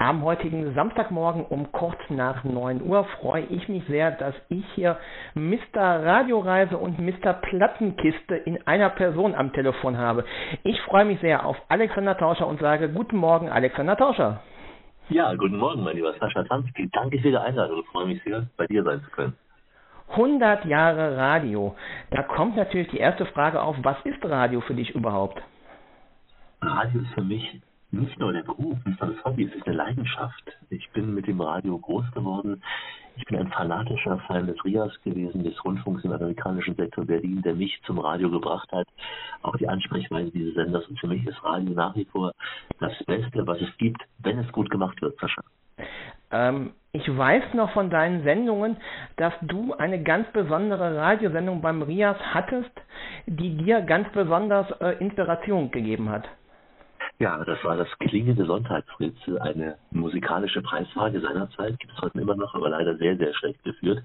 Am heutigen Samstagmorgen um kurz nach 9 Uhr freue ich mich sehr, dass ich hier Mr. Radioreise und Mr. Plattenkiste in einer Person am Telefon habe. Ich freue mich sehr auf Alexander Tauscher und sage Guten Morgen, Alexander Tauscher. Ja, guten Morgen, mein lieber Sascha Tanski. Danke für die Einladung. Ich freue mich sehr, bei dir sein zu können. 100 Jahre Radio. Da kommt natürlich die erste Frage auf, was ist Radio für dich überhaupt? Radio ist für mich nicht nur der Beruf, nicht nur das Hobby, es ist eine Leidenschaft. Ich bin mit dem Radio groß geworden. Ich bin ein fanatischer Fan des RIAS gewesen, des Rundfunks im amerikanischen Sektor Berlin, der mich zum Radio gebracht hat. Auch die Ansprechweise dieses Senders. Und für mich ist Radio nach wie vor das Beste, was es gibt, wenn es gut gemacht wird, Sascha. Ähm, ich weiß noch von deinen Sendungen, dass du eine ganz besondere Radiosendung beim RIAS hattest, die dir ganz besonders äh, Inspiration gegeben hat. Ja, das war das klingende Sonntagsritzel, eine musikalische Preisfrage seinerzeit, gibt es heute immer noch, aber leider sehr, sehr schlecht geführt.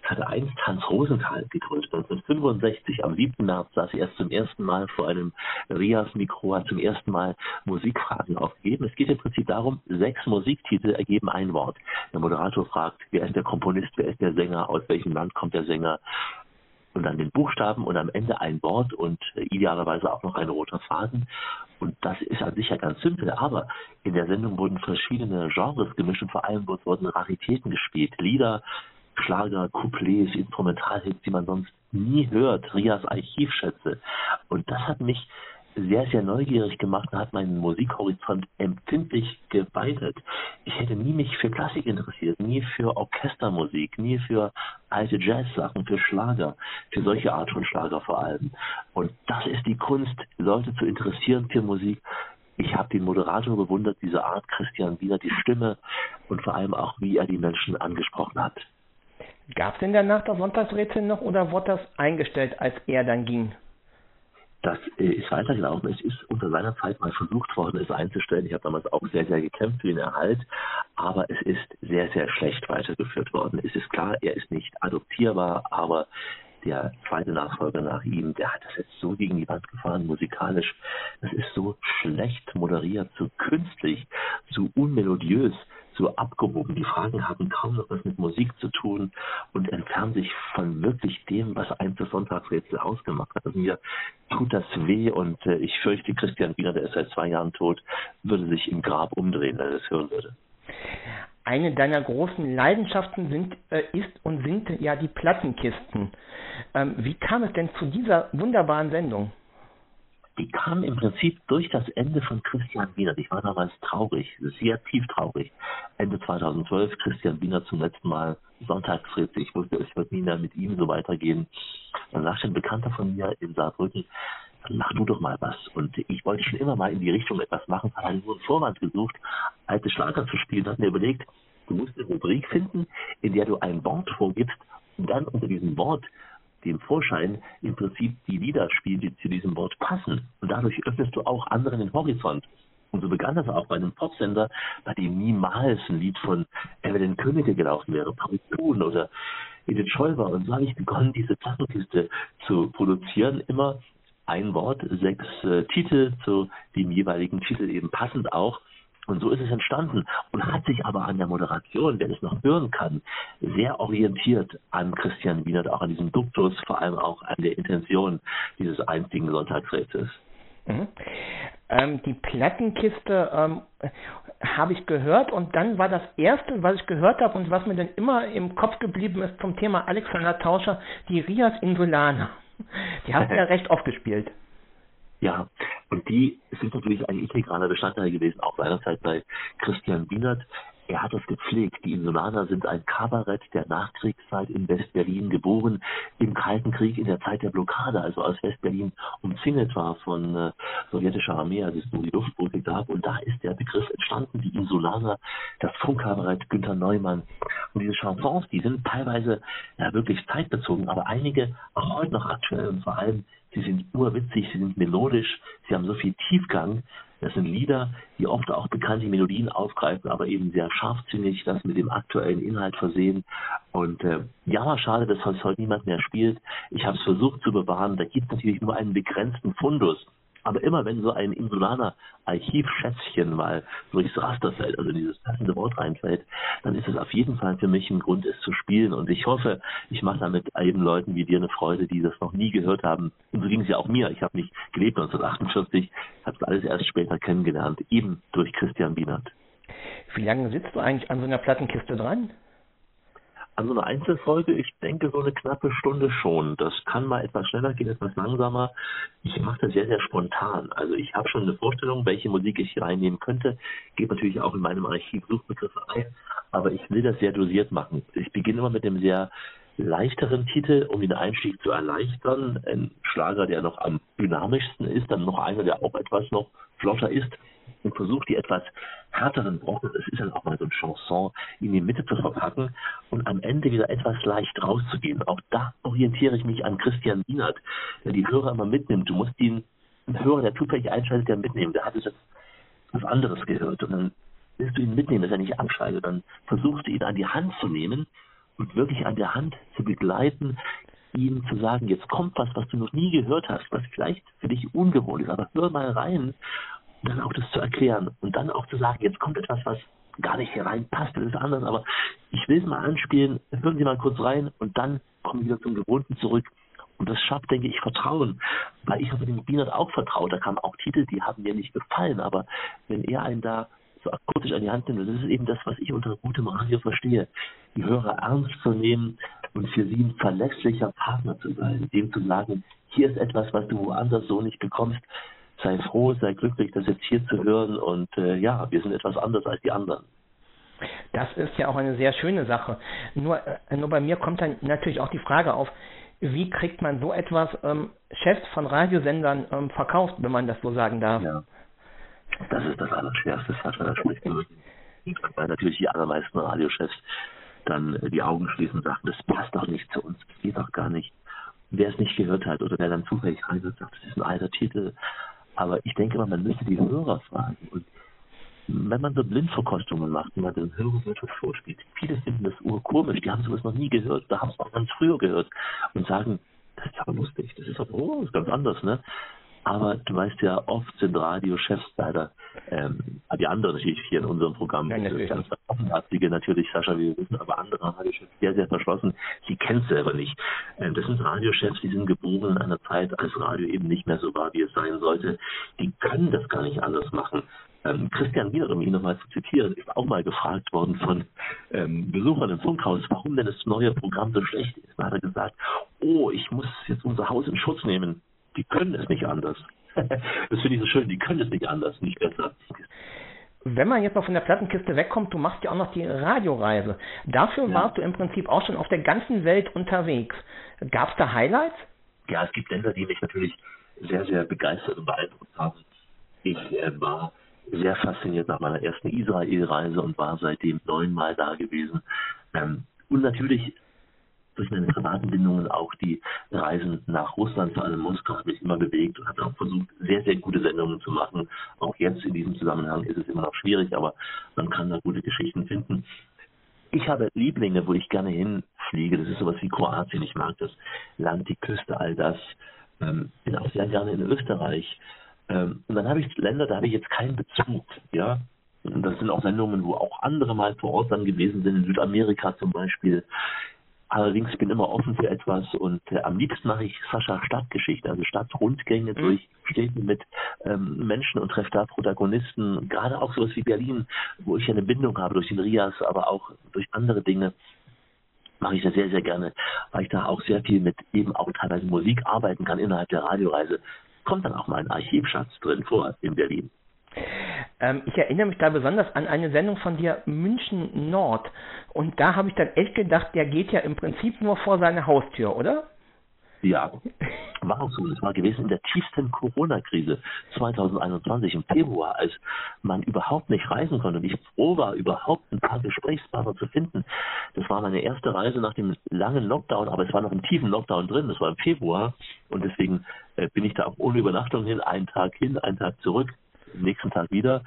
Es hatte einst Hans Rosenthal gegründet. 1965, am 7. März, saß er erst zum ersten Mal vor einem Rias-Mikro, hat zum ersten Mal Musikfragen aufgegeben. Es geht im Prinzip darum, sechs Musiktitel ergeben ein Wort. Der Moderator fragt, wer ist der Komponist, wer ist der Sänger, aus welchem Land kommt der Sänger, und dann den Buchstaben und am Ende ein Wort und äh, idealerweise auch noch ein roter Faden. Und das ist an sich ja ganz simpel, aber in der Sendung wurden verschiedene Genres gemischt und vor allem wurden Raritäten gespielt. Lieder, Schlager, Couplets, Instrumentalhits, die man sonst nie hört, Rias Archivschätze. Und das hat mich sehr, sehr neugierig gemacht und hat meinen Musikhorizont empfindlich geweitet. Ich hätte nie mich für Klassik interessiert, nie für Orchestermusik, nie für alte Jazzsachen, für Schlager, für solche Art von Schlager vor allem. Und das ist die Kunst, Leute zu interessieren für Musik. Ich habe den Moderator bewundert, diese Art Christian Wiener, die Stimme und vor allem auch, wie er die Menschen angesprochen hat. Gab es denn danach das Sonntagsrätsel noch oder wurde das eingestellt, als er dann ging? Das äh, ist weitergelaufen. Es ist unter seiner Zeit mal versucht worden, es einzustellen. Ich habe damals auch sehr, sehr gekämpft für den Erhalt, aber es ist sehr, sehr schlecht weitergeführt worden. Es ist klar, er ist nicht adoptierbar, aber der zweite Nachfolger nach ihm, der hat das jetzt so gegen die Wand gefahren, musikalisch. Das ist so schlecht moderiert, so künstlich, so unmelodiös so abgehoben. Die Fragen haben kaum noch was mit Musik zu tun und entfernen sich von wirklich dem, was ein das Sonntagsrätsel ausgemacht hat. Also mir tut das weh und äh, ich fürchte, Christian Wiener, der ist seit zwei Jahren tot, würde sich im Grab umdrehen, wenn er das hören würde. Eine deiner großen Leidenschaften sind, äh, ist und sind ja die Plattenkisten. Ähm, wie kam es denn zu dieser wunderbaren Sendung? Die kam im Prinzip durch das Ende von Christian Wiener. Ich war damals traurig, sehr tief traurig. Ende 2012, Christian Wiener zum letzten Mal Sonntagsfritz. Ich wusste, es wird nie mehr mit ihm so weitergehen. Dann sagte ein Bekannter von mir in Saarbrücken, mach du doch mal was. Und ich wollte schon immer mal in die Richtung etwas machen, habe nur einen Vorwand gesucht, alte Schlager zu spielen, hat mir überlegt, du musst eine Rubrik finden, in der du ein Wort vorgibst und dann unter diesem Wort dem Vorschein im Prinzip die Lieder spielen, die zu diesem Wort passen. Und dadurch öffnest du auch anderen den Horizont. Und so begann das auch bei einem Popsender, bei dem niemals ein Lied von Evelyn Königke gelaufen wäre, Paul Kuhn oder Edith Schäuber. Und so habe ich begonnen, diese Plattenkiste zu produzieren. Immer ein Wort, sechs äh, Titel zu dem jeweiligen Titel eben passend auch. Und so ist es entstanden und hat sich aber an der Moderation, wer es noch hören kann, sehr orientiert an Christian Wiener, auch an diesem Duktus, vor allem auch an der Intention dieses einzigen Sonntagsrätsels. Mhm. Ähm, die Plattenkiste ähm, habe ich gehört und dann war das erste, was ich gehört habe und was mir dann immer im Kopf geblieben ist zum Thema Alexander Tauscher, die Rias Insulana. Die hast du ja recht oft gespielt. Ja, und die sind natürlich ein integraler Bestandteil gewesen, auch seinerzeit bei Christian Wienert. Er hat es gepflegt. Die Insulaner sind ein Kabarett der Nachkriegszeit in West-Berlin geboren, im Kalten Krieg in der Zeit der Blockade, also als West-Berlin umzingelt war von äh, sowjetischer Armee, als es nur die Luftbrücke gab. Und da ist der Begriff entstanden, die Insulaner, das Funkkabarett Günter Neumann. Und diese Chansons, die sind teilweise ja, wirklich zeitbezogen, aber einige auch heute noch aktuell und vor allem sie sind urwitzig, sie sind melodisch, sie haben so viel Tiefgang. Das sind Lieder, die oft auch bekannte Melodien aufgreifen, aber eben sehr scharfzüngig, das mit dem aktuellen Inhalt versehen. Und äh, ja, schade, dass heute niemand mehr spielt. Ich habe es versucht zu bewahren. Da gibt es natürlich nur einen begrenzten Fundus Aber immer wenn so ein Insulaner Archivschätzchen mal durchs Raster fällt, also dieses passende Wort reinfällt, dann ist es auf jeden Fall für mich ein Grund, es zu spielen. Und ich hoffe, ich mache damit eben Leuten wie dir eine Freude, die das noch nie gehört haben. Und so ging es ja auch mir. Ich habe nicht gelebt 1948, habe es alles erst später kennengelernt, eben durch Christian Bienert. Wie lange sitzt du eigentlich an so einer Plattenkiste dran? An so einer Einzelfolge, ich denke so eine knappe Stunde schon. Das kann mal etwas schneller gehen, etwas langsamer. Ich mache das sehr, sehr spontan. Also ich habe schon eine Vorstellung, welche Musik ich reinnehmen könnte. Gebe natürlich auch in meinem Archiv Suchbegriffe ein, aber ich will das sehr dosiert machen. Ich beginne immer mit dem sehr leichteren Titel, um den Einstieg zu erleichtern. Ein Schlager, der noch am dynamischsten ist, dann noch einer, der auch etwas noch flotter ist und versucht, die etwas härteren Brocken, es ist dann auch mal so ein Chanson, in die Mitte zu verpacken und am Ende wieder etwas leicht rauszugehen. Auch da orientiere ich mich an Christian Wienert, der die Hörer immer mitnimmt. Du musst ihn, einen Hörer, der zufällig einschaltet, der mitnehmen. Der hat jetzt was anderes gehört und dann willst du ihn mitnehmen, dass er nicht abschaltet. Dann versuchst du ihn an die Hand zu nehmen und wirklich an der Hand zu begleiten, ihm zu sagen, jetzt kommt was, was du noch nie gehört hast, was vielleicht für dich ungewohnt ist, aber hör mal rein dann auch das zu erklären und dann auch zu sagen, jetzt kommt etwas, was gar nicht hier reinpasst, das ist anders, aber ich will es mal anspielen, hören Sie mal kurz rein und dann kommen wir wieder zum Gewohnten zurück. Und das schafft, denke ich, Vertrauen. Weil ich habe dem Bienert auch vertraut. Da kamen auch Titel, die haben mir nicht gefallen. Aber wenn er einen da so akustisch an die Hand nimmt, das ist eben das, was ich unter gutem Radio verstehe. Die Hörer ernst zu nehmen und für sie ein verlässlicher Partner zu sein. Dem zu sagen, hier ist etwas, was du woanders so nicht bekommst sei froh, sei glücklich, das jetzt hier zu hören und äh, ja, wir sind etwas anders als die anderen. Das ist ja auch eine sehr schöne Sache. Nur, äh, nur bei mir kommt dann natürlich auch die Frage auf, wie kriegt man so etwas ähm, Chefs von Radiosendern ähm, verkauft, wenn man das so sagen darf? Ja, das ist das Allerschwerste, Sascha, das spricht Weil natürlich die allermeisten Radiochefs dann äh, die Augen schließen und sagen, das passt doch nicht zu uns, das geht doch gar nicht. Wer es nicht gehört hat oder wer dann zufällig reinhört, sagt, das ist ein alter Titel, aber ich denke mal, man müsste die Hörer fragen. Und wenn man so Blindverkostungen macht, wenn man den Hörern etwas vorspielt, viele finden das urkomisch, die haben sowas noch nie gehört, da haben es auch ganz früher gehört und sagen, das ist aber lustig, das ist aber, oh, ist ganz anders, ne? Aber du weißt ja, oft sind Radiochefs leider, ähm, die anderen natürlich hier in unserem Programm, ja, natürlich. ganz offenherzige natürlich, Sascha, wie wir wissen, aber andere Radiochefs sehr, sehr verschlossen, sie kennen es selber nicht. Ähm, das sind Radiochefs, die sind geboren in einer Zeit, als Radio eben nicht mehr so war, wie es sein sollte. Die können das gar nicht anders machen. Ähm, Christian Wiener, um ihn nochmal zu zitieren, ist auch mal gefragt worden von ähm, Besuchern im Funkhaus, warum denn das neue Programm so schlecht ist. Da hat er gesagt, oh, ich muss jetzt unser Haus in Schutz nehmen die können es nicht anders. das finde ich so schön, die können es nicht anders, nicht besser. Wenn man jetzt noch von der Plattenkiste wegkommt, du machst ja auch noch die Radioreise. Dafür ja. warst du im Prinzip auch schon auf der ganzen Welt unterwegs. Gab es da Highlights? Ja, es gibt Länder, die mich natürlich sehr, sehr begeistert und beeindruckt haben. Ich äh, war sehr fasziniert nach meiner ersten Israel-Reise und war seitdem neunmal da gewesen. Ähm, und natürlich durch meine privaten Bindungen auch die Reisen nach Russland, vor allem Moskau, habe ich immer bewegt und habe auch versucht, sehr, sehr gute Sendungen zu machen. Auch jetzt in diesem Zusammenhang ist es immer noch schwierig, aber man kann da gute Geschichten finden. Ich habe Lieblinge, wo ich gerne hinfliege. Das ist sowas wie Kroatien. Ich mag das Land, die Küste, all das. Ähm, bin auch sehr gerne in Österreich. Ähm, und dann habe ich Länder, da habe ich jetzt keinen Bezug. Ja, und das sind auch Sendungen, wo auch andere mal vor Ort dann gewesen sind, in Südamerika zum Beispiel. Allerdings bin ich immer offen für etwas und äh, am liebsten mache ich Sascha Stadtgeschichte, also Stadtrundgänge mhm. durch Städte mit ähm, Menschen und treffe da Protagonisten, gerade auch sowas wie Berlin, wo ich eine Bindung habe durch den Rias, aber auch durch andere Dinge mache ich das sehr, sehr gerne, weil ich da auch sehr viel mit eben auch teilweise Musik arbeiten kann innerhalb der Radioreise. Kommt dann auch mal ein Archivschatz drin vor in Berlin. Ähm, ich erinnere mich da besonders an eine Sendung von dir, München Nord. Und da habe ich dann echt gedacht, der geht ja im Prinzip nur vor seine Haustür, oder? Ja, auch so. Das war gewesen in der tiefsten Corona-Krise 2021 im Februar, als man überhaupt nicht reisen konnte und ich froh war, überhaupt ein paar Gesprächspartner zu finden. Das war meine erste Reise nach dem langen Lockdown, aber es war noch im tiefen Lockdown drin. Das war im Februar und deswegen äh, bin ich da auch ohne Übernachtung hin, einen Tag hin, einen Tag zurück nächsten Tag wieder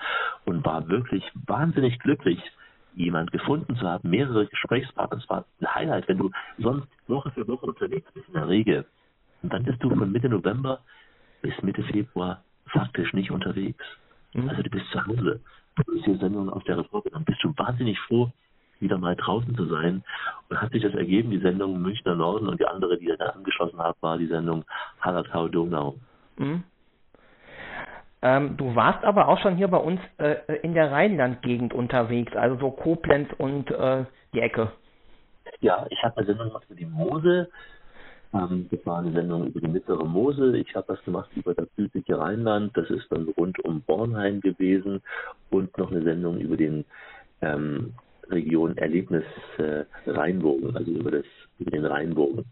und war wirklich wahnsinnig glücklich, jemand gefunden zu haben, mehrere Gesprächspartner. Das war ein Highlight, wenn du sonst Woche für Woche unterwegs bist in der Regel. Und dann bist du von Mitte November bis Mitte Februar faktisch nicht unterwegs. Mhm. Also du bist zu Hause. Du bist hier Sendungen aus der Reform. Dann bist du wahnsinnig froh, wieder mal draußen zu sein. Und hat sich das ergeben, die Sendung Münchner Norden und die andere, die da angeschlossen hat, war die Sendung Hallertau Donau. Mhm. Ähm, du warst aber auch schon hier bei uns äh, in der Rheinland-Gegend unterwegs, also so Koblenz und äh, die Ecke. Ja, ich habe eine Sendung gemacht über die Mosel. Ähm, das war eine Sendung über die mittlere Mosel. Ich habe was gemacht über das südliche Rheinland. Das ist dann rund um Bornheim gewesen. Und noch eine Sendung über den ähm, Region Erlebnis äh, Rheinbogen, also über, das, über den Rheinbogen.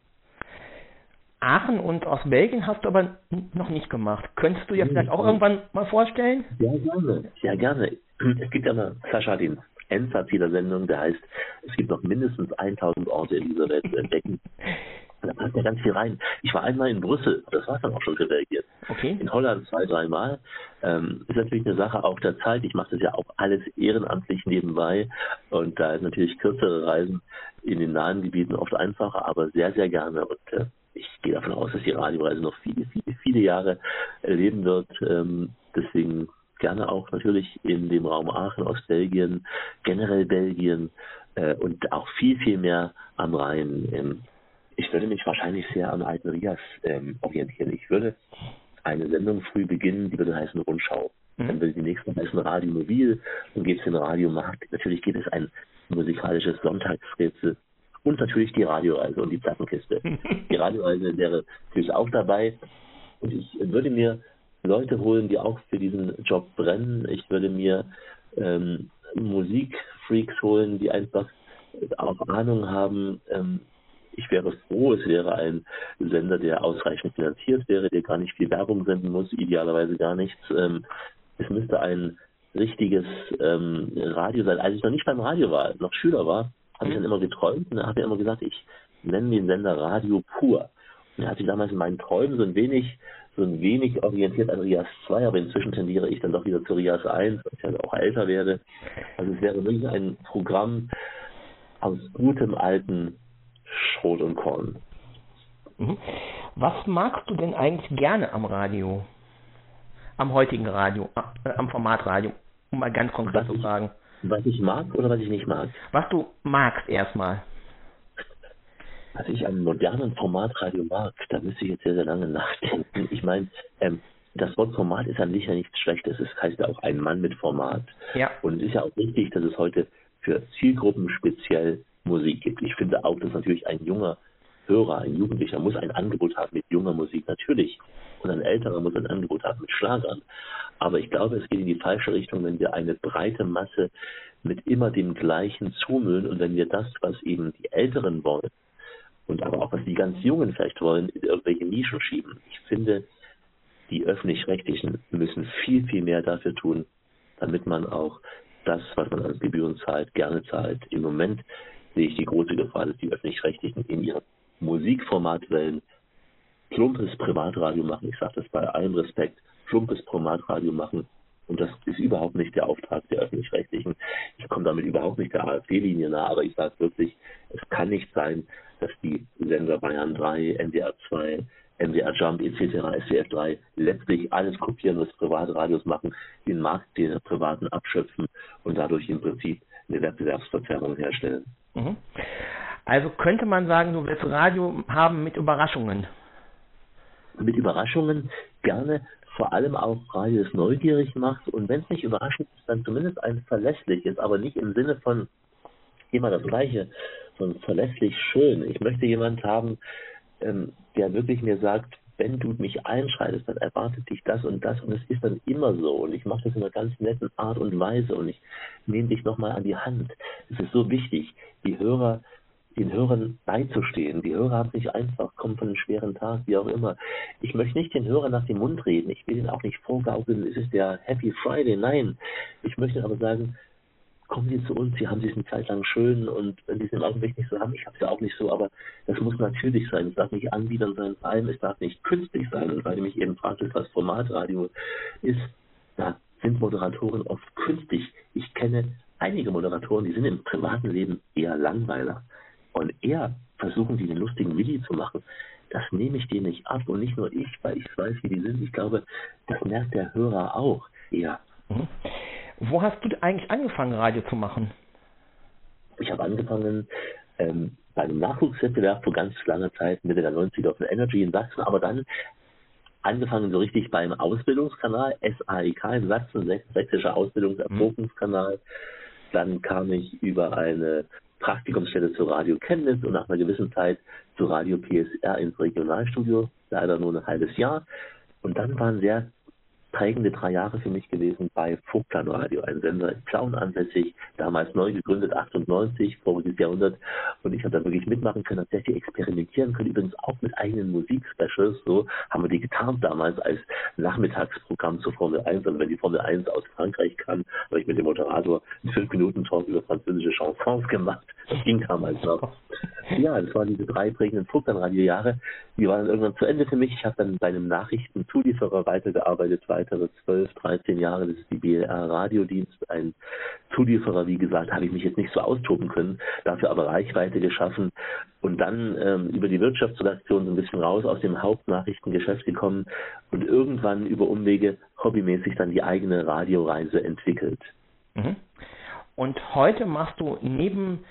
Aachen und aus Belgien hast du aber noch nicht gemacht. Könntest du dir vielleicht auch irgendwann mal vorstellen? Ja, gerne. Ja, gerne. Es gibt ja eine, Sascha, den Endsatz dieser Sendung, der heißt, es gibt noch mindestens 1000 Orte in dieser Welt zu entdecken. Da passt ja ganz viel rein. Ich war einmal in Brüssel, das war dann auch schon für Belgien. Okay. In Holland zwei, dreimal. Ähm, ist natürlich eine Sache auch der Zeit. Ich mache das ja auch alles ehrenamtlich nebenbei. Und da ist natürlich kürzere Reisen in den nahen Gebieten oft einfacher, aber sehr, sehr gerne. Und äh, ich gehe davon aus, dass die Radioreise noch viele, viele, viele Jahre erleben wird. Ähm, deswegen gerne auch natürlich in dem Raum Aachen, Ostbelgien, generell Belgien äh, und auch viel, viel mehr am Rhein. Ähm, ich würde mich wahrscheinlich sehr an Alten Rias ähm, orientieren. Ich würde eine Sendung früh beginnen, die würde heißen Rundschau. Mhm. Dann würde die nächste heißen Radio Mobil, dann geht es in Radiomarkt. Natürlich gibt es ein musikalisches Sonntagsrätsel und natürlich die Radioreise und die Plattenkiste. die Radioreise wäre natürlich auch dabei. Und ich würde mir Leute holen, die auch für diesen Job brennen. Ich würde mir ähm, Musikfreaks holen, die einfach auch Ahnung haben. Ähm, ich wäre froh, es wäre ein Sender, der ausreichend finanziert wäre, der gar nicht viel Werbung senden muss, idealerweise gar nichts. Ähm, es müsste ein richtiges ähm, Radio sein. Als ich noch nicht beim Radio war, noch Schüler war, habe ich dann immer geträumt und habe immer gesagt, ich nenne den Sender Radio pur. Und er hat sich damals in meinen Träumen so ein wenig, so ein wenig orientiert an Rias 2, aber inzwischen tendiere ich dann doch wieder zu Rias 1, weil ich ja auch älter werde. Also es wäre wirklich ein Programm aus gutem alten Schrot und Korn. Mhm. Was magst du denn eigentlich gerne am Radio? Am heutigen Radio, äh, am Formatradio, um mal ganz konkret zu sagen. Was ich mag oder was ich nicht mag? Was du magst erstmal. Was ich am modernen Formatradio mag, da müsste ich jetzt sehr, sehr lange nachdenken. Ich meine, ähm, das Wort Format ist an sich ja nichts Schlechtes. Es heißt ja auch ein Mann mit Format. Ja. Und es ist ja auch wichtig, dass es heute für Zielgruppen speziell Musik gibt. Ich finde auch, dass natürlich ein junger Hörer, ein Jugendlicher muss ein Angebot haben mit junger Musik, natürlich. Und ein älterer muss ein Angebot haben mit Schlagern. Aber ich glaube, es geht in die falsche Richtung, wenn wir eine breite Masse mit immer dem Gleichen zumüllen und wenn wir das, was eben die Älteren wollen und aber auch was die ganz Jungen vielleicht wollen, in irgendwelche Nischen schieben. Ich finde, die Öffentlich-Rechtlichen müssen viel, viel mehr dafür tun, damit man auch das, was man als Gebühren zahlt, gerne zahlt. Im Moment sehe ich die große Gefahr, dass die Öffentlich-Rechtlichen in ihren Musikformatwellen plumpes Privatradio machen. Ich sage das bei allem Respekt, plumpes Privatradio machen. Und das ist überhaupt nicht der Auftrag der Öffentlich-Rechtlichen. Ich komme damit überhaupt nicht der AfD-Linie nahe, aber ich sage wirklich, es kann nicht sein, dass die Sender Bayern 3, NDR 2, NDR Jump etc., SWF 3 letztlich alles kopieren, was Privatradios machen, den Markt der Privaten abschöpfen und dadurch im Prinzip eine Wettbewerbsverzerrung herstellen. Mhm. Also könnte man sagen, du willst Radio haben mit Überraschungen. Mit Überraschungen gerne, vor allem auch Radio, das neugierig macht und wenn es nicht überraschend ist, dann zumindest ein verlässliches, aber nicht im Sinne von immer das Gleiche, sondern verlässlich schön. Ich möchte jemand haben, ähm, der wirklich mir sagt, wenn du mich einschreitest, dann erwartet dich das und das und es ist dann immer so und ich mache das in einer ganz netten Art und Weise und ich nehme dich nochmal an die Hand. Es ist so wichtig, die Hörer, den Hörern beizustehen. Die Hörer haben sich einfach, kommen von einem schweren Tag, wie auch immer. Ich möchte nicht den Hörern nach dem Mund reden. Ich will ihnen auch nicht vorgaukeln, es ist der Happy Friday. Nein. Ich möchte aber sagen, kommen Sie zu uns, Sie haben sich eine Zeit lang schön und wenn Sie es im Augenblick nicht so haben, ich habe es ja auch nicht so, aber das muss natürlich sein. Es darf nicht anbiedern sein, vor allem es darf nicht künstlich sein. Und weil du mich eben fragtest, was Formatradio ist, da sind Moderatoren oft künstlich. Ich kenne einige Moderatoren, die sind im privaten Leben eher Langweiler und eher versuchen, die den lustigen Willi zu machen. das nehme ich dir nicht ab und nicht nur ich, weil ich weiß, wie die sind. Ich glaube, das merkt der Hörer auch. Ja. Mhm. Wo hast du eigentlich angefangen, Radio zu machen? Ich habe angefangen ähm, bei einem Nachwuchswettbewerb vor ganz langer Zeit, Mitte der 90er auf der Energy in Sachsen, aber dann angefangen so richtig beim Ausbildungskanal, SAIK in Sachsen, Sächsischer Ausbildungserprobungskanal. Dann kam ich über eine Praktikumsstelle zu Radio Chemnitz und nach einer gewissen Zeit zu Radio PSR ins Regionalstudio, leider nur ein halbes Jahr. Und dann waren sehr prägende drei Jahre für mich gewesen bei Vogtland ein Sender in Plauen ansässig, damals neu gegründet, 98, voriges Jahrhundert. Und ich habe da wirklich mitmachen können, habe sehr viel experimentieren können, übrigens auch mit eigenen Musikspecials. So haben wir die getarnt damals als Nachmittagsprogramm zur Formel 1. Also wenn die Formel 1 aus Frankreich kam, habe ich mit dem Moderator einen 5-Minuten-Talk über französische Chansons gemacht. Das ging damals noch. Ja, das waren diese drei prägenden Vogtland-Radio-Jahre. Die waren dann irgendwann zu Ende für mich. Ich habe dann bei einem Nachrichtenzulieferer weitergearbeitet, weitere 12, 13 Jahre. Das ist die BLR Radiodienst, ein Zulieferer. Wie gesagt, habe ich mich jetzt nicht so austoben können, dafür aber Reichweite geschaffen und dann ähm, über die Wirtschaftsredaktion so ein bisschen raus aus dem Hauptnachrichtengeschäft gekommen und irgendwann über Umwege hobbymäßig dann die eigene Radioreise entwickelt. Mhm. Und heute machst du neben,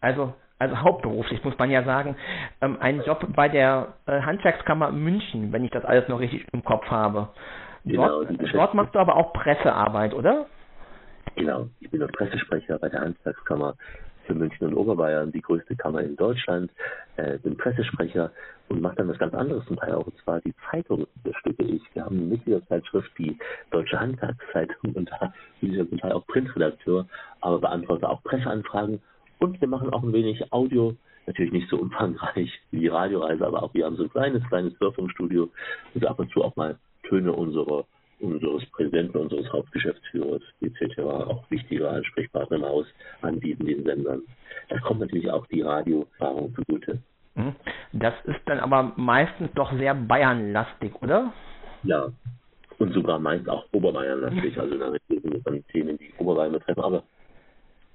also also hauptberuflich muss man ja sagen, ähm, einen Job bei der äh, Handwerkskammer München, wenn ich das alles noch richtig im Kopf habe. Genau, dort, dort machst du aber auch Pressearbeit, oder? Genau, ich bin auch Pressesprecher bei der Handwerkskammer für München und Oberbayern, die größte Kammer in Deutschland, äh, bin Pressesprecher und mache dann was ganz anderes zum Teil auch, und zwar die Zeitung bestücke ich. Wir haben eine Mitgliederzeitschrift, die Deutsche Handwerkszeitung und da bin ich zum Teil auch Printredakteur, aber beantworte auch Presseanfragen und wir machen auch ein wenig Audio, natürlich nicht so umfangreich wie die Radioreise, aber auch wir haben so ein kleines, kleines Surfingstudio und ab und zu auch mal Töne unserer unseres Präsidenten, unseres Hauptgeschäftsführers, etc., auch wichtiger Ansprechpartner im Haus anbieten, den Sendern. Da kommt natürlich auch die Radioerfahrung zugute. Mhm. Das ist dann aber meistens doch sehr Bayernlastig, oder? Ja, und sogar meist auch Oberbayernlastig, also in der Regel an Themen, die Oberbayern betreffen. Aber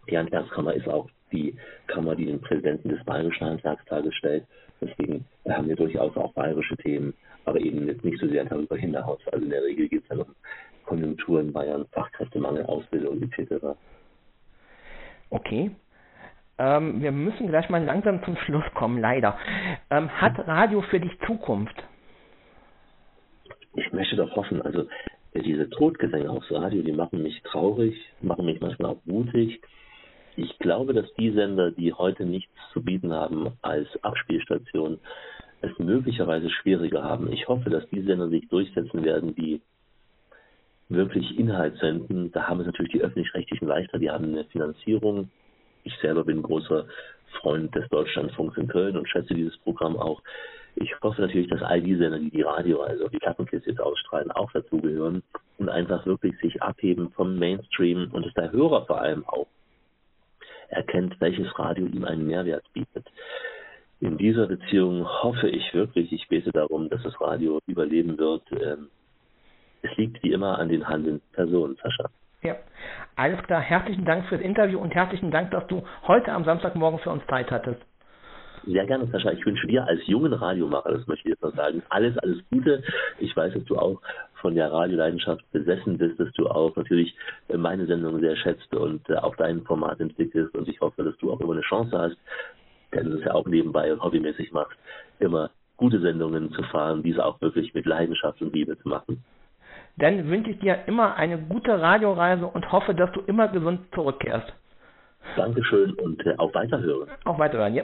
die Handwerkskammer ist auch die Kammer, die den Präsidenten des Bayerischen Handwerkstages stellt. Deswegen haben wir durchaus auch bayerische Themen, aber eben jetzt nicht so sehr darüber hinaus. Also in der Regel geht es dann um Konjunkturen, Bayern, Fachkräftemangel, Ausbildung etc. Okay. Ähm, wir müssen gleich mal langsam zum Schluss kommen, leider. Ähm, hat Radio für dich Zukunft? Ich möchte doch hoffen, also diese Todgesänge aufs Radio, die machen mich traurig, machen mich manchmal auch mutig ich glaube, dass die Sender, die heute nichts zu bieten haben als Abspielstation, es möglicherweise schwieriger haben. Ich hoffe, dass die Sender sich durchsetzen werden, die wirklich Inhalt senden. Da haben es natürlich die öffentlich-rechtlichen leichter, die haben eine Finanzierung. Ich selber bin großer Freund des Deutschlandfunks in Köln und schätze dieses Programm auch. Ich hoffe natürlich, dass all die Sender, die die Radio, also die Plattenkiste jetzt ausstrahlen, auch dazugehören und einfach wirklich sich abheben vom Mainstream und dass der Hörer vor allem auch erkennt, welches Radio ihm einen Mehrwert bietet. In dieser Beziehung hoffe ich wirklich, ich bete darum, dass das Radio überleben wird. Ähm, es liegt wie immer an den handelnden Personen, Sascha. Ja, alles klar. Herzlichen Dank fürs Interview und herzlichen Dank, dass du heute am Samstagmorgen für uns Zeit hattest. Sehr gerne, Sascha. Ich wünsche dir als jungen Radiomacher, das möchte ich jetzt noch sagen, alles, alles Gute. Ich weiß, dass du auch von der Radioleidenschaft besessen bist, dass du auch natürlich meine Sendung sehr schätzt und äh, auch dein Format entwickelst. Und ich hoffe, dass du auch immer eine Chance hast, denn du es ja auch nebenbei und hobbymäßig machst, immer gute Sendungen zu fahren, diese auch wirklich mit Leidenschaft und Liebe zu machen. Dann wünsche ich dir immer eine gute Radioreise und hoffe, dass du immer gesund zurückkehrst. Dankeschön und äh, auf Weiterhören. Auf Weiterhören, ja.